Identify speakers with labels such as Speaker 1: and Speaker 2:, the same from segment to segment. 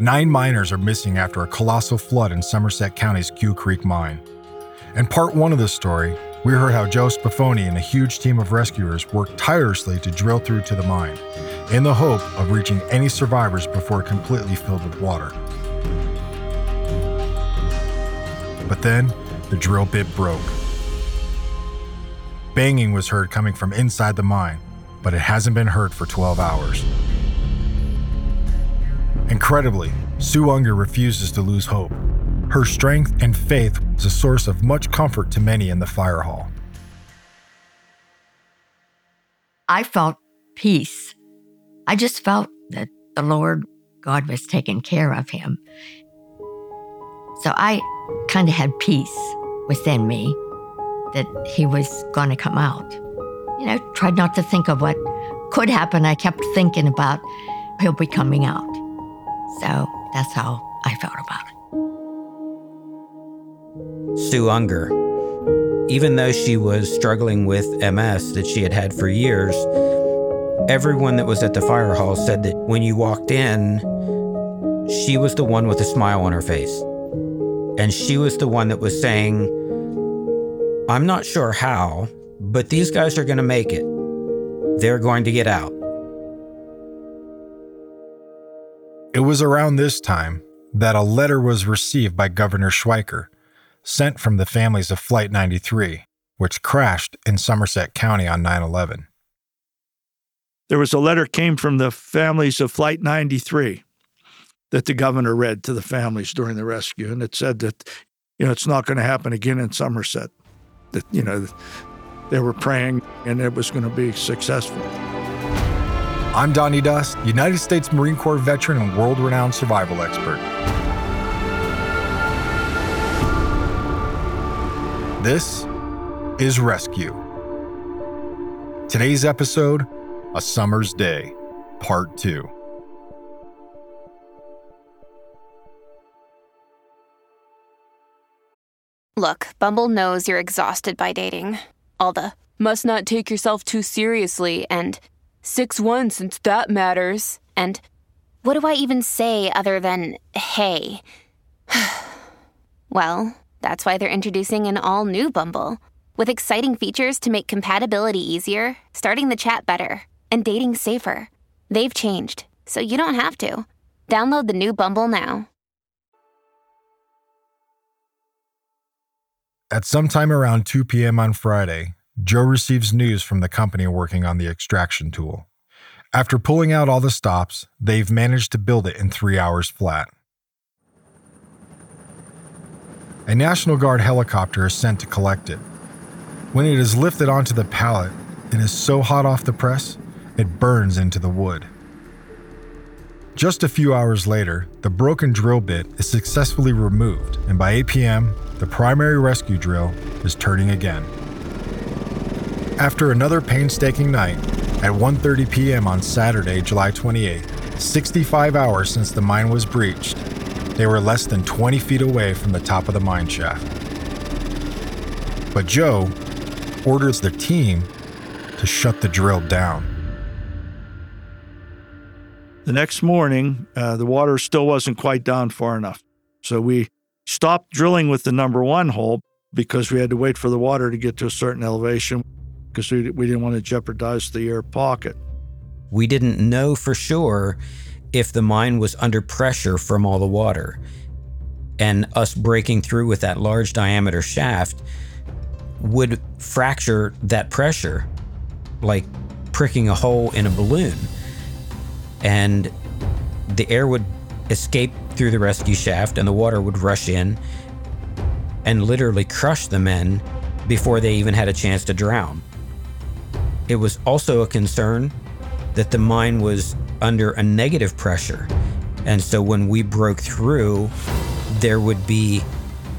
Speaker 1: Nine miners are missing after a colossal flood in Somerset County's Quecreek mine. In part one of this story, we heard how Joe Sbaffoni and a huge team of rescuers worked tirelessly to drill through to the mine, in the hope of reaching any survivors before it completely filled with water. But then, the drill bit broke. Banging was heard coming from inside the mine, but it hasn't been heard for 12 hours. Incredibly, Sue Unger refuses to lose hope. Her strength and faith was a source of much comfort to many in the fire hall.
Speaker 2: I felt peace. I just felt that the Lord God was taking care of him. So I kind of had peace within me that he was going to come out. You know, tried not to think of what could happen. I kept thinking about he'll be coming out. So that's how I felt about it.
Speaker 3: Sue Unger. Even though she was struggling with MS that she had had for years, everyone that was at the fire hall said that when you walked in, she was the one with a smile on her face. And she was the one that was saying, I'm not sure how, but these guys are going to make it. They're going to get out.
Speaker 1: It was around this time that a letter was received by Governor Schweiker, sent from the families of Flight 93, which crashed in Somerset County on 9 11.
Speaker 4: There was a letter came from the families of Flight 93 that the governor read to the families during the rescue, and it said that you know it's not going to happen again in Somerset. That you know they were praying and it was going to be successful.
Speaker 1: I'm Donny Dust, United States Marine Corps veteran and world renowned survival expert. This is Rescue. Today's episode A Summer's Day, Part 2.
Speaker 5: Look, Bumble knows you're exhausted by dating. All the must not take yourself too seriously and 6 1 since that matters. And what do I even say other than hey? well, that's why they're introducing an all new Bumble with exciting features to make compatibility easier, starting the chat better, and dating safer. They've changed, so you don't have to. Download the new Bumble now.
Speaker 1: At some time around 2 p.m. on Friday, Joe receives news from the company working on the extraction tool. After pulling out all the stops, they've managed to build it in three hours flat. A National Guard helicopter is sent to collect it. When it is lifted onto the pallet, it is so hot off the press, it burns into the wood. Just a few hours later, the broken drill bit is successfully removed, and by 8 p.m., the primary rescue drill is turning again. After another painstaking night, at 1:30 p.m. on Saturday, July 28, 65 hours since the mine was breached, they were less than 20 feet away from the top of the mine shaft. But Joe orders the team to shut the drill down.
Speaker 4: The next morning, uh, the water still wasn't quite down far enough. So we stopped drilling with the number one hole because we had to wait for the water to get to a certain elevation because we, we didn't want to jeopardize the air pocket.
Speaker 3: We didn't know for sure if the mine was under pressure from all the water. And us breaking through with that large diameter shaft would fracture that pressure, like pricking a hole in a balloon. And the air would escape through the rescue shaft and the water would rush in and literally crush the men before they even had a chance to drown. It was also a concern that the mine was under a negative pressure. And so when we broke through, there would be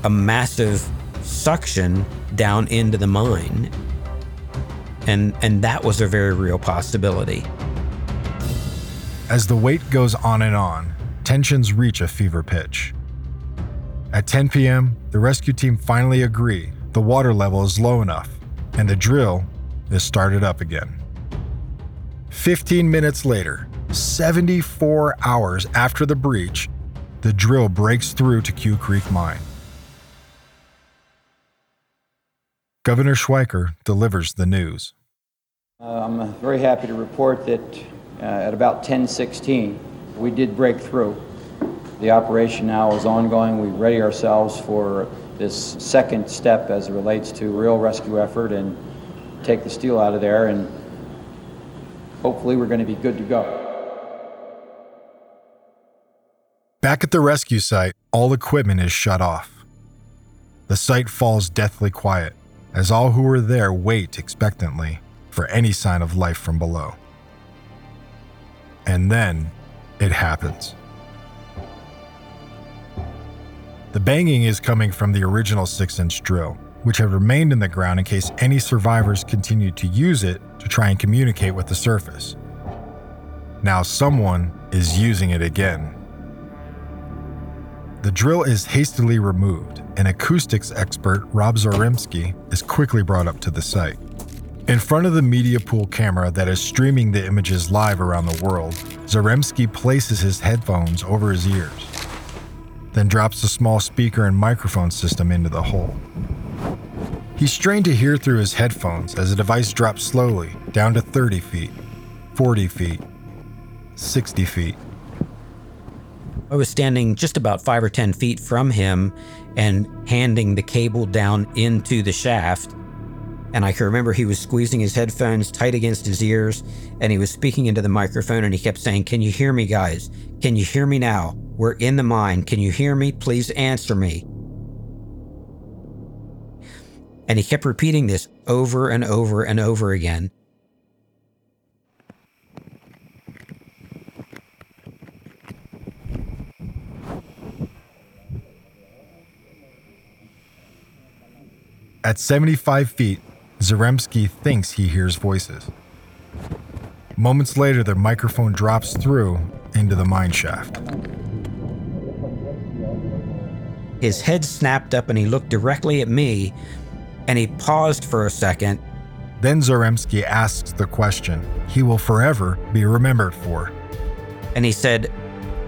Speaker 3: a massive suction down into the mine. And, and that was a very real possibility.
Speaker 1: As the wait goes on and on, tensions reach a fever pitch. At 10 p.m., the rescue team finally agree the water level is low enough, and the drill is started up again. 15 minutes later, 74 hours after the breach, the drill breaks through to Quecreek Mine. Governor Schweiker delivers the news.
Speaker 6: Uh, I'm very happy to report that uh, at about 1016, we did break through. The operation now is ongoing. We ready ourselves for this second step as it relates to real rescue effort and take the steel out of there and hopefully we're going to be good to go.
Speaker 1: Back at the rescue site, all equipment is shut off. The site falls deathly quiet as all who are there wait expectantly for any sign of life from below. And then it happens. The banging is coming from the original 6 inch drill, which had remained in the ground in case any survivors continued to use it to try and communicate with the surface. Now someone is using it again. The drill is hastily removed, and acoustics expert Rob Zaremski is quickly brought up to the site. In front of the media pool camera that is streaming the images live around the world, Zaremski places his headphones over his ears, then drops the small speaker and microphone system into the hole. He strained to hear through his headphones as the device dropped slowly down to 30 feet, 40 feet, 60 feet.
Speaker 3: I was standing just about five or 10 feet from him and handing the cable down into the shaft. And I can remember he was squeezing his headphones tight against his ears and he was speaking into the microphone and he kept saying, Can you hear me, guys? Can you hear me now? We're in the mine. Can you hear me? Please answer me. And he kept repeating this over and over and over again.
Speaker 1: At 75 feet, Zaremski thinks he hears voices. Moments later, the microphone drops through into the mine shaft.
Speaker 3: His head snapped up and he looked directly at me and he paused for a second.
Speaker 1: Then Zaremski asks the question he will forever be remembered for.
Speaker 3: And he said,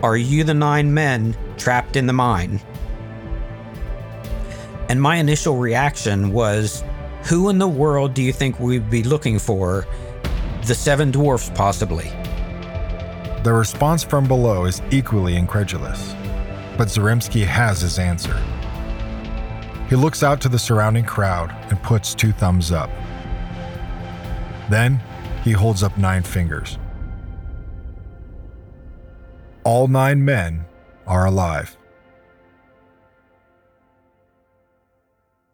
Speaker 3: Are you the nine men trapped in the mine? And my initial reaction was, Who in the world do you think we'd be looking for? The seven dwarfs, possibly.
Speaker 1: The response from below is equally incredulous, but Zaremski has his answer. He looks out to the surrounding crowd and puts two thumbs up. Then he holds up nine fingers. All nine men are alive.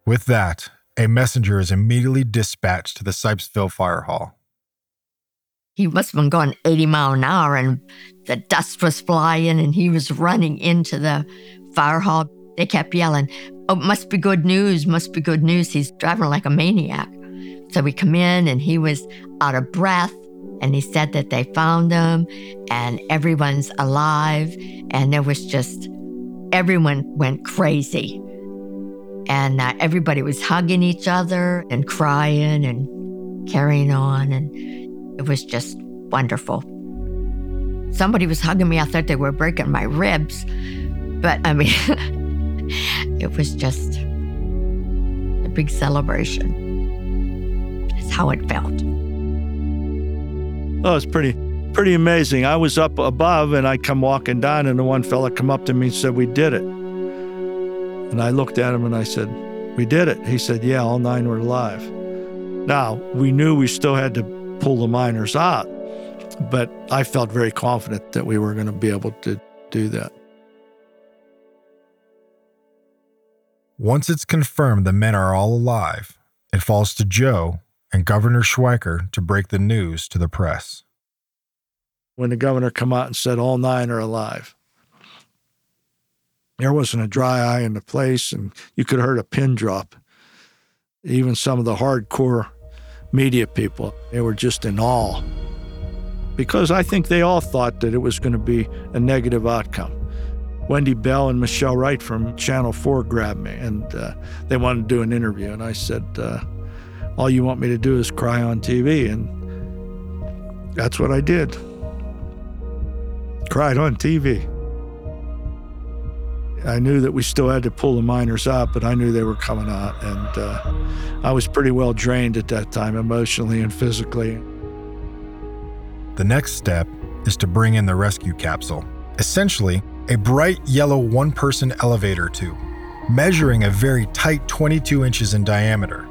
Speaker 1: With that, a messenger is immediately dispatched to the Sipesville Fire Hall.
Speaker 2: He must have been going 80 mile an hour and the dust was flying and he was running into the fire hall. They kept yelling, Oh, must be good news, must be good news. He's driving like a maniac. So we come in and he was out of breath and he said that they found him and everyone's alive. And there was just, everyone went crazy and uh, everybody was hugging each other and crying and carrying on and it was just wonderful somebody was hugging me i thought they were breaking my ribs but i mean it was just a big celebration That's how it felt
Speaker 4: Oh, it's pretty pretty amazing. I was up above and I come walking down and the one fella come up to me and said, We did it. And I looked at him and I said, We did it. He said, Yeah, all nine were alive. Now, we knew we still had to pull the miners out, but I felt very confident that we were going to be able to do that.
Speaker 1: Once it's confirmed the men are all alive, it falls to Joe and Governor Schweiker to break the news to the press.
Speaker 4: When the governor come out and said all nine are alive, there wasn't a dry eye in the place, and you could have heard a pin drop. Even some of the hardcore media people, they were just in awe. Because I think they all thought that it was going to be a negative outcome. Wendy Bell and Michelle Wright from Channel 4 grabbed me and uh, they wanted to do an interview. And I said, uh, All you want me to do is cry on TV. And that's what I did. Cried on TV. I knew that we still had to pull the miners out, but I knew they were coming out. And uh, I was pretty well drained at that time, emotionally and physically.
Speaker 1: The next step is to bring in the rescue capsule, essentially, a bright yellow one person elevator tube, measuring a very tight 22 inches in diameter.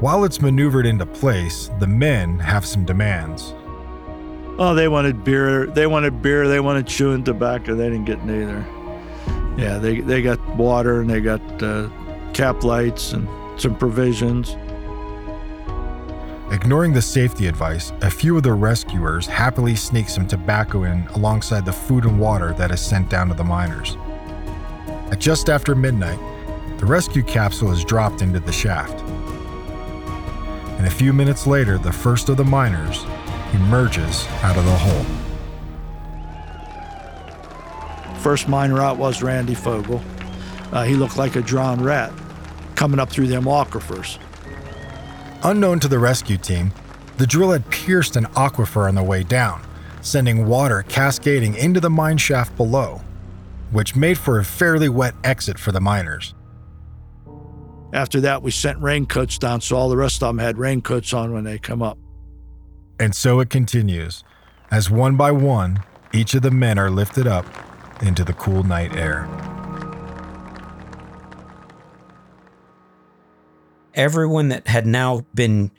Speaker 1: While it's maneuvered into place, the men have some demands.
Speaker 4: Oh, they wanted beer. They wanted beer. They wanted chewing tobacco. They didn't get neither. Yeah, they, they got water and they got uh, cap lights and some provisions.
Speaker 1: Ignoring the safety advice, a few of the rescuers happily sneak some tobacco in alongside the food and water that is sent down to the miners. At just after midnight, the rescue capsule is dropped into the shaft. And a few minutes later, the first of the miners emerges out of the hole.
Speaker 4: First miner out was Randy Fogle. Uh, he looked like a drowned rat coming up through them aquifers.
Speaker 1: Unknown to the rescue team, the drill had pierced an aquifer on the way down, sending water cascading into the mine shaft below, which made for a fairly wet exit for the miners.
Speaker 4: After that, we sent raincoats down, so all the rest of them had raincoats on when they come up.
Speaker 1: And so it continues, as one by one, each of the men are lifted up into the cool night air.
Speaker 3: Everyone that had now been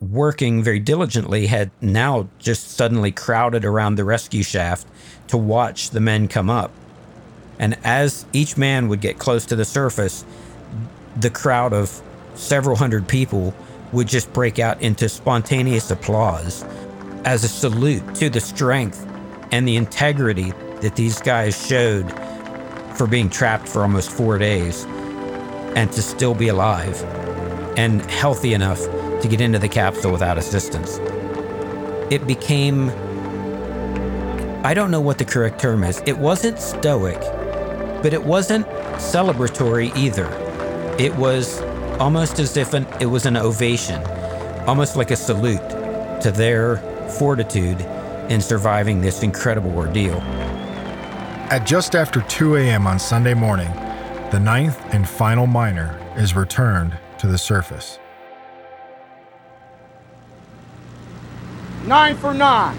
Speaker 3: working very diligently had now just suddenly crowded around the rescue shaft to watch the men come up. And as each man would get close to the surface, the crowd of several hundred people would just break out into spontaneous applause as a salute to the strength and the integrity that these guys showed for being trapped for almost four days and to still be alive and healthy enough to get into the capsule without assistance. It became, I don't know what the correct term is. It wasn't stoic, but it wasn't celebratory either. It was almost as if an, it was an ovation, almost like a salute to their fortitude in surviving this incredible ordeal.
Speaker 1: At just after 2 a.m. on Sunday morning, the ninth and final miner is returned to the surface.
Speaker 7: Nine for nine.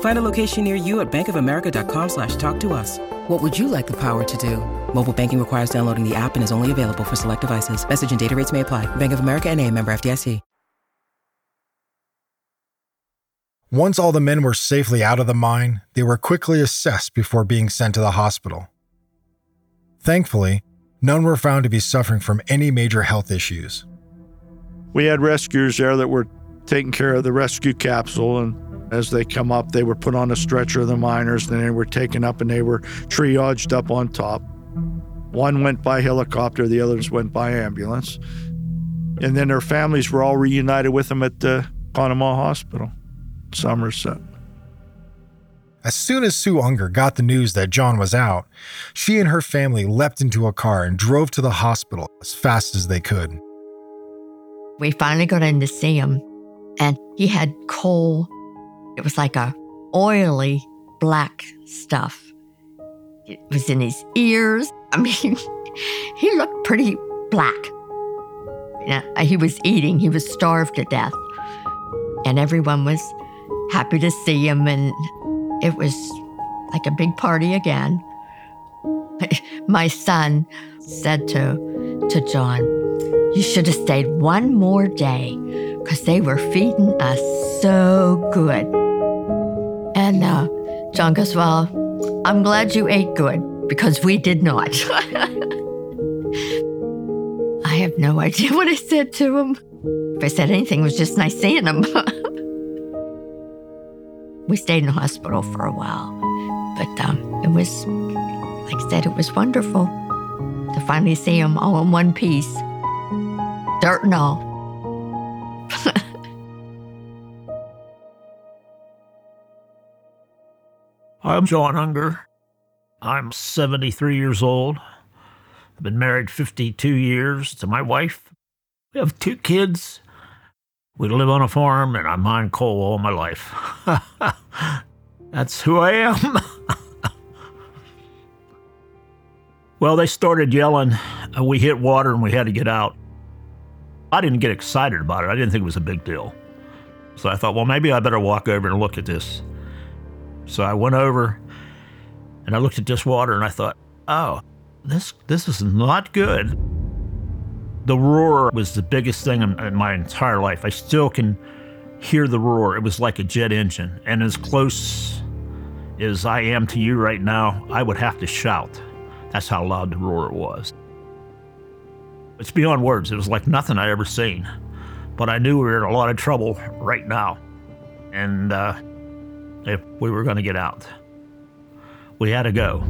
Speaker 8: Find a location near you at bankofamerica.com slash talk to us. What would you like the power to do? Mobile banking requires downloading the app and is only available for select devices. Message and data rates may apply. Bank of America and a member FDIC.
Speaker 1: Once all the men were safely out of the mine, they were quickly assessed before being sent to the hospital. Thankfully, none were found to be suffering from any major health issues.
Speaker 4: We had rescuers there that were taking care of the rescue capsule, and as they come up, they were put on a stretcher of the miners, and they were taken up and they were triaged up on top. One went by helicopter, the others went by ambulance. And then their families were all reunited with them at the Conemaugh Hospital, Somerset.
Speaker 1: As soon as Sue Unger got the news that John was out, she and her family leapt into a car and drove to the hospital as fast as they could.
Speaker 2: We finally got in to see him, and he had coal. It was like a oily black stuff. It was in his ears. I mean, he looked pretty black. Yeah, he was eating. He was starved to death, and everyone was happy to see him, and it was like a big party again. my son said to, to John, You should have stayed one more day because they were feeding us so good. And uh, John goes, Well, I'm glad you ate good because we did not. I have no idea what I said to him. If I said anything, it was just nice seeing him. we stayed in the hospital for a while, but um, it was, like I said, it was wonderful to finally see him all in one piece, dirt and all.
Speaker 7: I'm John Unger. I'm 73 years old. I've been married 52 years to my wife. We have two kids. We live on a farm, and I mine coal all my life. That's who I am. well, they started yelling. Uh, we hit water and we had to get out. I didn't get excited about it. I didn't think it was a big deal. So I thought, well, maybe I better walk over and look at this. So I went over and I looked at this water and I thought, oh, this this is not good. The roar was the biggest thing in, in, my entire life. I still can hear the roar. It was like a jet engine, and as close as I am to you right now, I would have to shout. That's how loud the roar was. It's beyond words. It was like nothing I'd ever seen. But I knew we were in a lot of trouble right now, and uh, if we were going to get out, we had to go.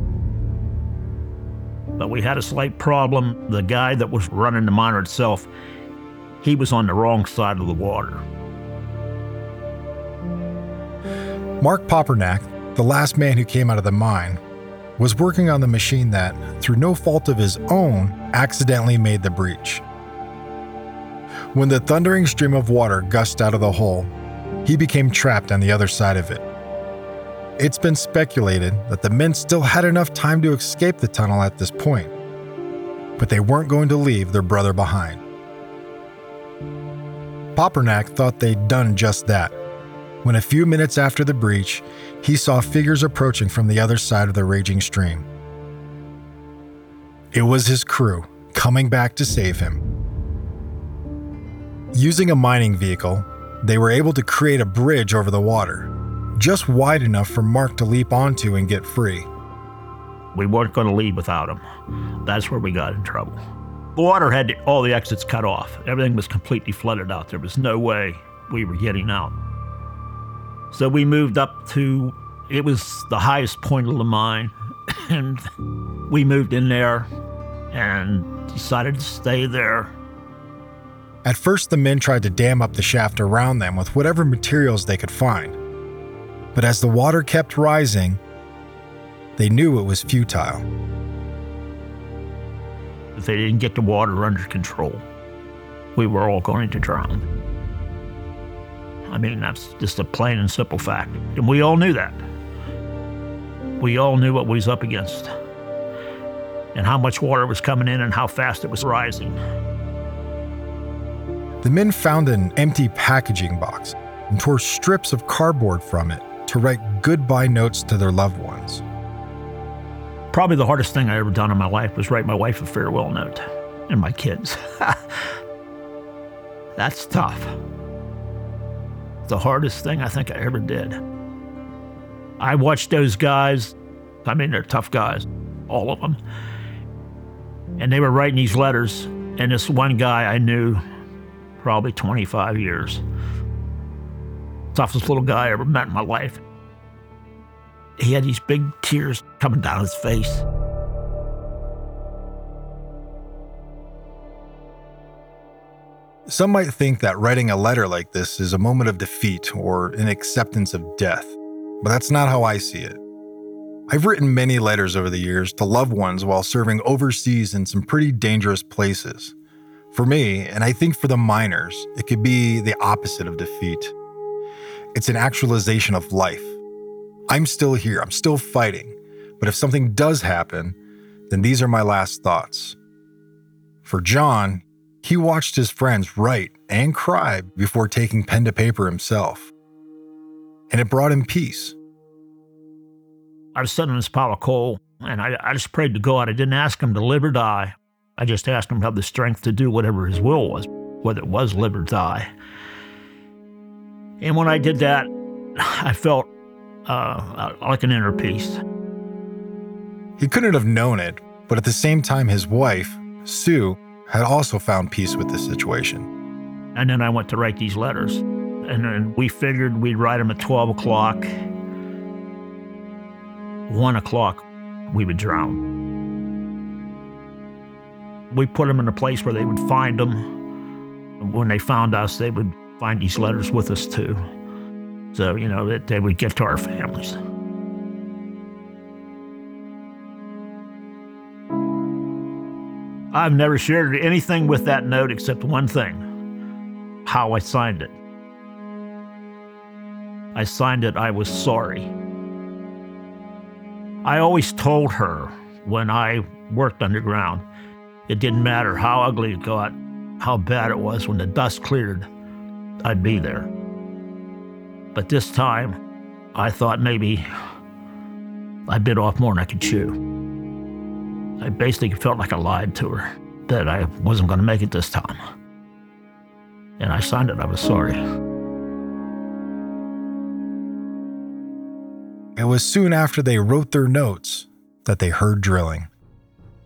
Speaker 7: But we had a slight problem. The guy that was running the miner itself, he was on the wrong side of the water.
Speaker 1: Mark Popernack, the last man who came out of the mine, was working on the machine that, through no fault of his own, accidentally made the breach. When the thundering stream of water gushed out of the hole, he became trapped on the other side of it. It's been speculated that the men still had enough time to escape the tunnel at this point, but they weren't going to leave their brother behind. Popernack thought they'd done just that, when a few minutes after the breach, he saw figures approaching from the other side of the raging stream. It was his crew coming back to save him. Using a mining vehicle, they were able to create a bridge over the water just wide enough for Mark to leap onto and get free.
Speaker 7: We weren't going to leave without him. That's where we got in trouble. The water had all the exits cut off. Everything was completely flooded out. There was no way we were getting out. So we moved up to, it was the highest point of the mine, and we moved in there and decided to stay there.
Speaker 1: At first, the men tried to dam up the shaft around them with whatever materials they could find. But as the water kept rising, they knew it was futile.
Speaker 7: If they didn't get the water under control, we were all going to drown. I mean, that's just a plain and simple fact. And we all knew that. We all knew what we was up against and how much water was coming in and how fast it was rising.
Speaker 1: The men found an empty packaging box and tore strips of cardboard from it to write goodbye notes to their loved ones.
Speaker 7: Probably the hardest thing I ever done in my life was write my wife a farewell note and my kids. That's tough. The hardest thing I think I ever did. I watched those guys, I mean, they're tough guys, all of them. And they were writing these letters, and this one guy I knew probably 25 years toughest little guy I ever met in my life. He had these big tears coming down his face.
Speaker 1: Some might think that writing a letter like this is a moment of defeat or an acceptance of death, but that's not how I see it. I've written many letters over the years to loved ones while serving overseas in some pretty dangerous places. For me, and I think for the miners, it could be the opposite of defeat. It's an actualization of life. I'm still here, I'm still fighting. But if something does happen, then these are my last thoughts. For John, he watched his friends write and cry before taking pen to paper himself. And it brought him peace.
Speaker 7: I was sitting in this pile of coal And I, I just prayed to God. I didn't ask him to live or die. I just asked him to have the strength to do whatever his will was, whether it was live or die. And when I did that, I felt uh, like an inner peace.
Speaker 1: He couldn't have known it, but at the same time, his wife, Sue, had also found peace with the situation.
Speaker 7: And then I went to write these letters. And then we figured we'd write them at 12 o'clock. 1 o'clock, we would drown. We put them in a place where they would find them. When they found us, they would find these letters with us too. So, you know, that they would get to our families. I've never shared anything with that note except one thing how I signed it. I signed it, I was sorry. I always told her when I worked underground, it didn't matter how ugly it got, how bad it was, when the dust cleared, I'd be there. But this time, I thought maybe I bit off more than I could chew. I basically felt like I lied to her, that I wasn't going to make it this time. And I signed it, I was sorry.
Speaker 1: It was soon after they wrote their notes that they heard drilling.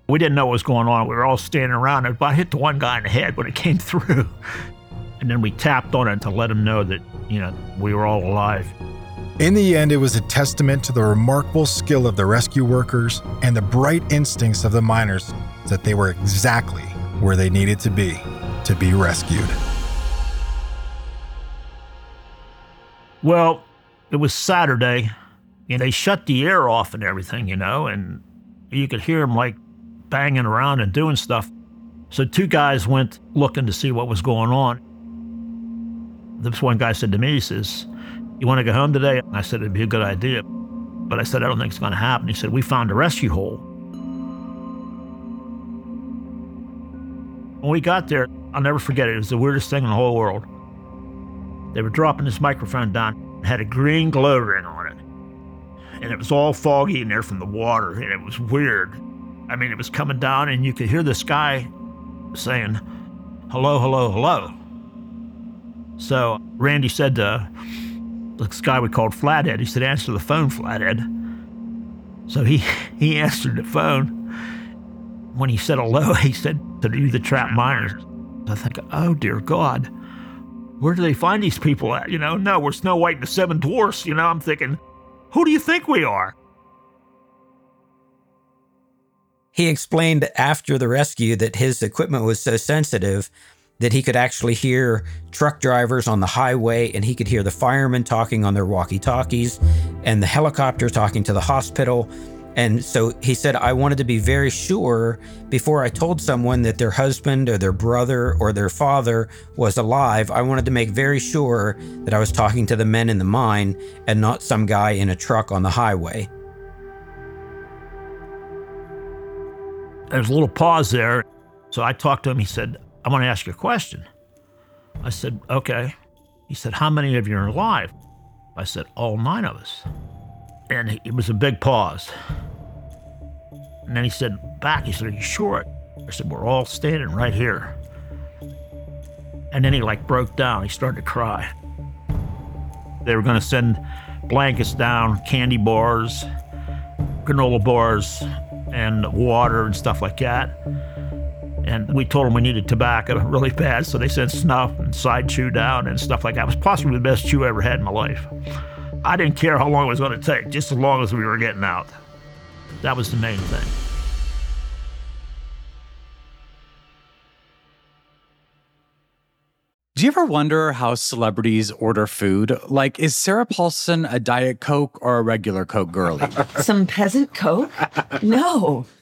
Speaker 7: We didn't know what was going on. We were all standing around. But I hit the one guy in the head when it came through. And then we tapped on it to let them know that, you know, we were all alive.
Speaker 1: In the end, it was a testament to the remarkable skill of the rescue workers and the bright instincts of the miners that they were exactly where they needed to be to be rescued.
Speaker 7: Well, it was Saturday, and they shut the air off and everything, you know, and you could hear them like banging around and doing stuff. So two guys went looking to see what was going on. This one guy said to me, he says, You want to go home today? I said, It'd be a good idea. But I said, I don't think it's going to happen. He said, We found a rescue hole. When we got there, I'll never forget it. It was the weirdest thing in the whole world. They were dropping this microphone down, it had a green glow ring on it. And it was all foggy in there from the water, and it was weird. I mean, it was coming down, and you could hear this guy saying, Hello, hello, hello. So Randy said to this guy we called Flathead, he said, Answer the phone, Flathead. So he, he answered the phone. When he said hello, he said, To you, the trap miners. I think, Oh, dear God, where do they find these people at? You know, no, we're Snow White and the Seven Dwarfs. You know, I'm thinking, Who do you think we are?
Speaker 3: He explained after the rescue that his equipment was so sensitive that he could actually hear truck drivers on the highway and he could hear the firemen talking on their walkie talkies and the helicopter talking to the hospital. And so he said, I wanted to be very sure before I told someone that their husband or their brother or their father was alive. I wanted to make very sure that I was talking to the men in the mine and not some guy in a truck on the highway.
Speaker 7: There's a little pause there. So I talked to him. He said, I want to ask you a question. I said, Okay. He said, How many of you are alive? I said, All nine of us. And it was a big pause. And then he said, Back. He said, Are you sure? I said, We're all standing right here. And then he like broke down. He started to cry. They were going to send blankets down, candy bars, granola bars, and water and stuff like that. And we told them we needed tobacco really bad, so they sent snuff and side chew down and stuff like that. It was possibly the best chew I ever had in my life. I didn't care how long it was going to take, just as long as we were getting out. That was the main thing.
Speaker 9: Do you ever wonder how celebrities order food? Like, is Sarah Paulson a Diet Coke or a regular Coke girlie?
Speaker 10: Some peasant Coke? No.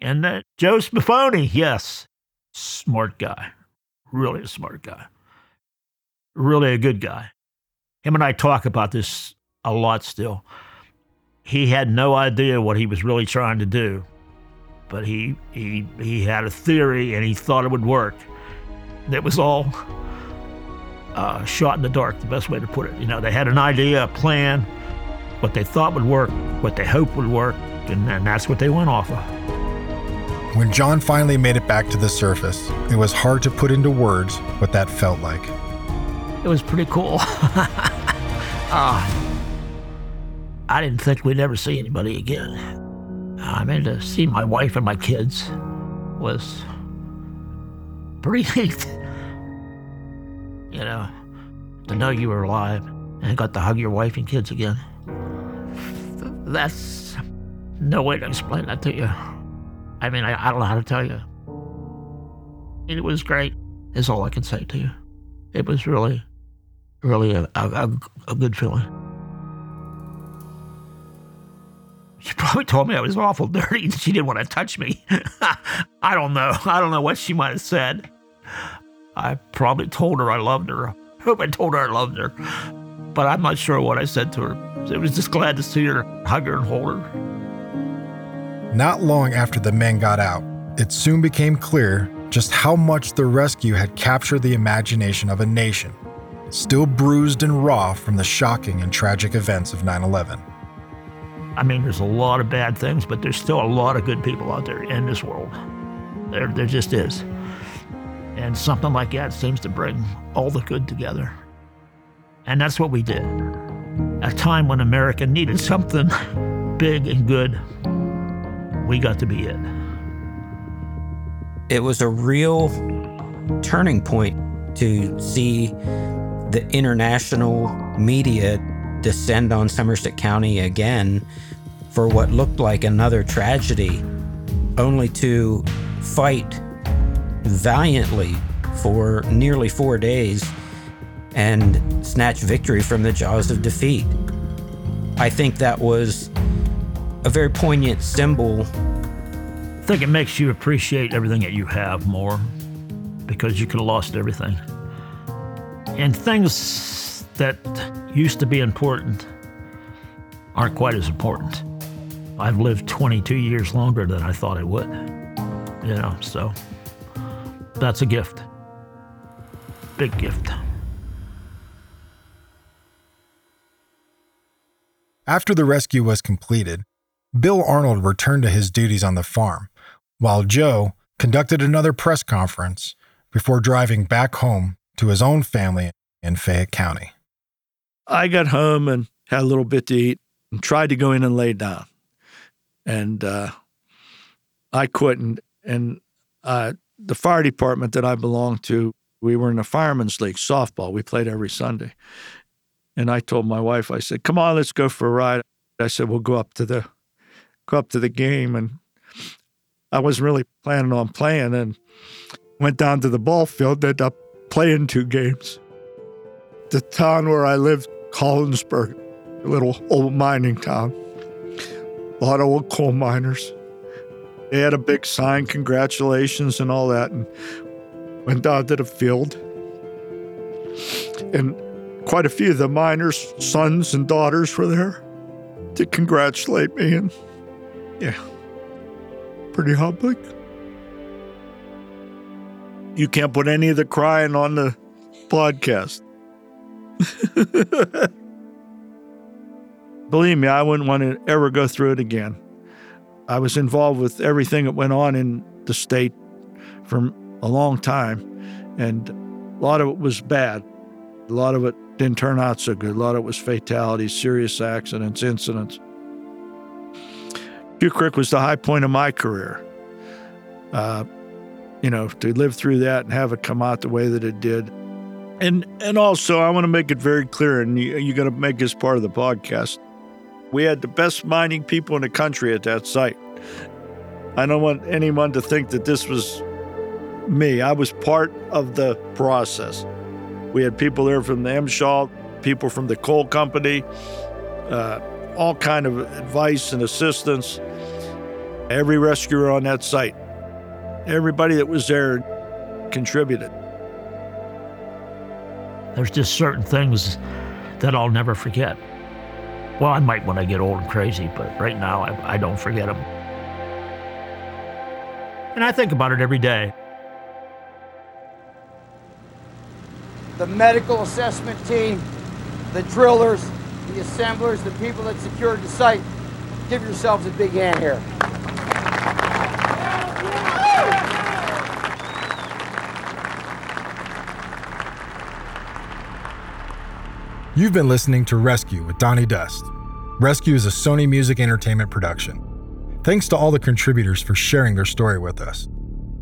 Speaker 7: And uh, Joe Sbaffoni, yes, smart guy, really a smart guy, really a good guy. Him and I talk about this a lot still. He had no idea what he was really trying to do, but he he he had a theory and he thought it would work. It was all uh, shot in the dark, the best way to put it. You know, they had an idea, a plan, what they thought would work, what they hoped would work, and, and that's what they went off of.
Speaker 1: When John finally made it back to the surface, it was hard to put into words what that felt like.
Speaker 7: It was pretty cool. uh, I didn't think we'd ever see anybody again. I mean, to see my wife and my kids was pretty neat. you know, to know you were alive and got to hug your wife and kids again. That's no way to explain that to you. I mean, I, I don't know how to tell you. It was great, is all I can say to you. It was really, really a, a, a good feeling. She probably told me I was awful dirty and she didn't want to touch me. I don't know. I don't know what she might have said. I probably told her I loved her. I hope I told her I loved her. But I'm not sure what I said to her. I was just glad to see her, hug her, and hold her.
Speaker 1: Not long after the men got out, it soon became clear just how much the rescue had captured the imagination of a nation, still bruised and raw from the shocking and tragic events of 9 11.
Speaker 7: I mean, there's a lot of bad things, but there's still a lot of good people out there in this world. There, there just is. And something like that seems to bring all the good together. And that's what we did. A time when America needed something big and good, we got to be it.
Speaker 3: It was a real turning point to see the international media descend on Somerset County again for what looked like another tragedy, only to fight valiantly for nearly four days and snatch victory from the jaws of defeat. I think that was a very poignant symbol.
Speaker 7: I think it makes you appreciate everything that you have more because you could have lost everything. And things that used to be important aren't quite as important. I've lived 22 years longer than I thought I would. You know, so that's a gift. Big gift.
Speaker 1: After the rescue was completed, Bill Arnold returned to his duties on the farm, while Joe conducted another press conference before driving back home to his own family in Fayette County.
Speaker 4: I got home and had a little bit to eat and tried to go in and lay down. And uh, I couldn't. And uh, the fire department that I belonged to, we were in the firemen's league softball. We played every Sunday. And I told my wife, I said, "Come on, let's go for a ride." I said, "We'll go up to the go up to the game." And I wasn't really planning on playing, and went down to the ball field. Ended up playing two games. The town where I lived, Collinsburg, a little old mining town. A lot of old coal miners. They had a big sign, congratulations, and all that, and went down to the field. And quite a few of the miners' sons and daughters were there to congratulate me. And yeah, pretty humbling. You can't put any of the crying on the podcast. Believe me, I wouldn't want to ever go through it again. I was involved with everything that went on in the state for a long time, and a lot of it was bad. A lot of it didn't turn out so good. A lot of it was fatalities, serious accidents, incidents. Quecreek was the high point of my career. Uh, you know, to live through that and have it come out the way that it did. And and also, I want to make it very clear, and you, you got to make this part of the podcast. We had the best mining people in the country at that site. I don't want anyone to think that this was me. I was part of the process. We had people there from the MSHA, people from the coal company, uh, all kind of advice and assistance. Every rescuer on that site, everybody that was there contributed.
Speaker 7: There's just certain things that I'll never forget. Well, I might when I get old and crazy, but right now I, I don't forget them. And I think about it every day.
Speaker 11: The medical assessment team, the drillers, the assemblers, the people that secured the site, give yourselves a big hand here.
Speaker 1: You've been listening to Rescue with Donny Dust. Rescue is a Sony Music Entertainment production. Thanks to all the contributors for sharing their story with us.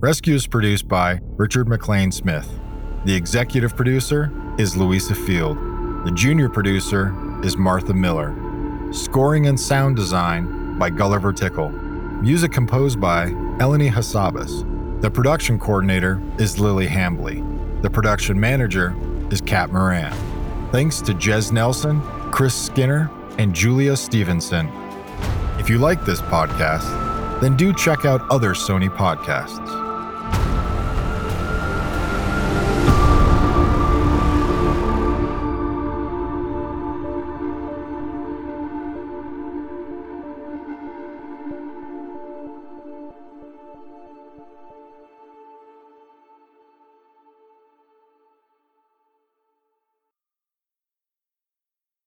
Speaker 1: Rescue is produced by Richard McLean Smith. The executive producer is Louisa Field. The junior producer is Martha Miller. Scoring and sound design by Gulliver Tickle. Music composed by Eleni Hassabis. The production coordinator is Lily Hambley. The production manager is Kat Moran. Thanks to Jez Nelson, Chris Skinner, and Julia Stevenson. If you like this podcast, then do check out other Sony podcasts.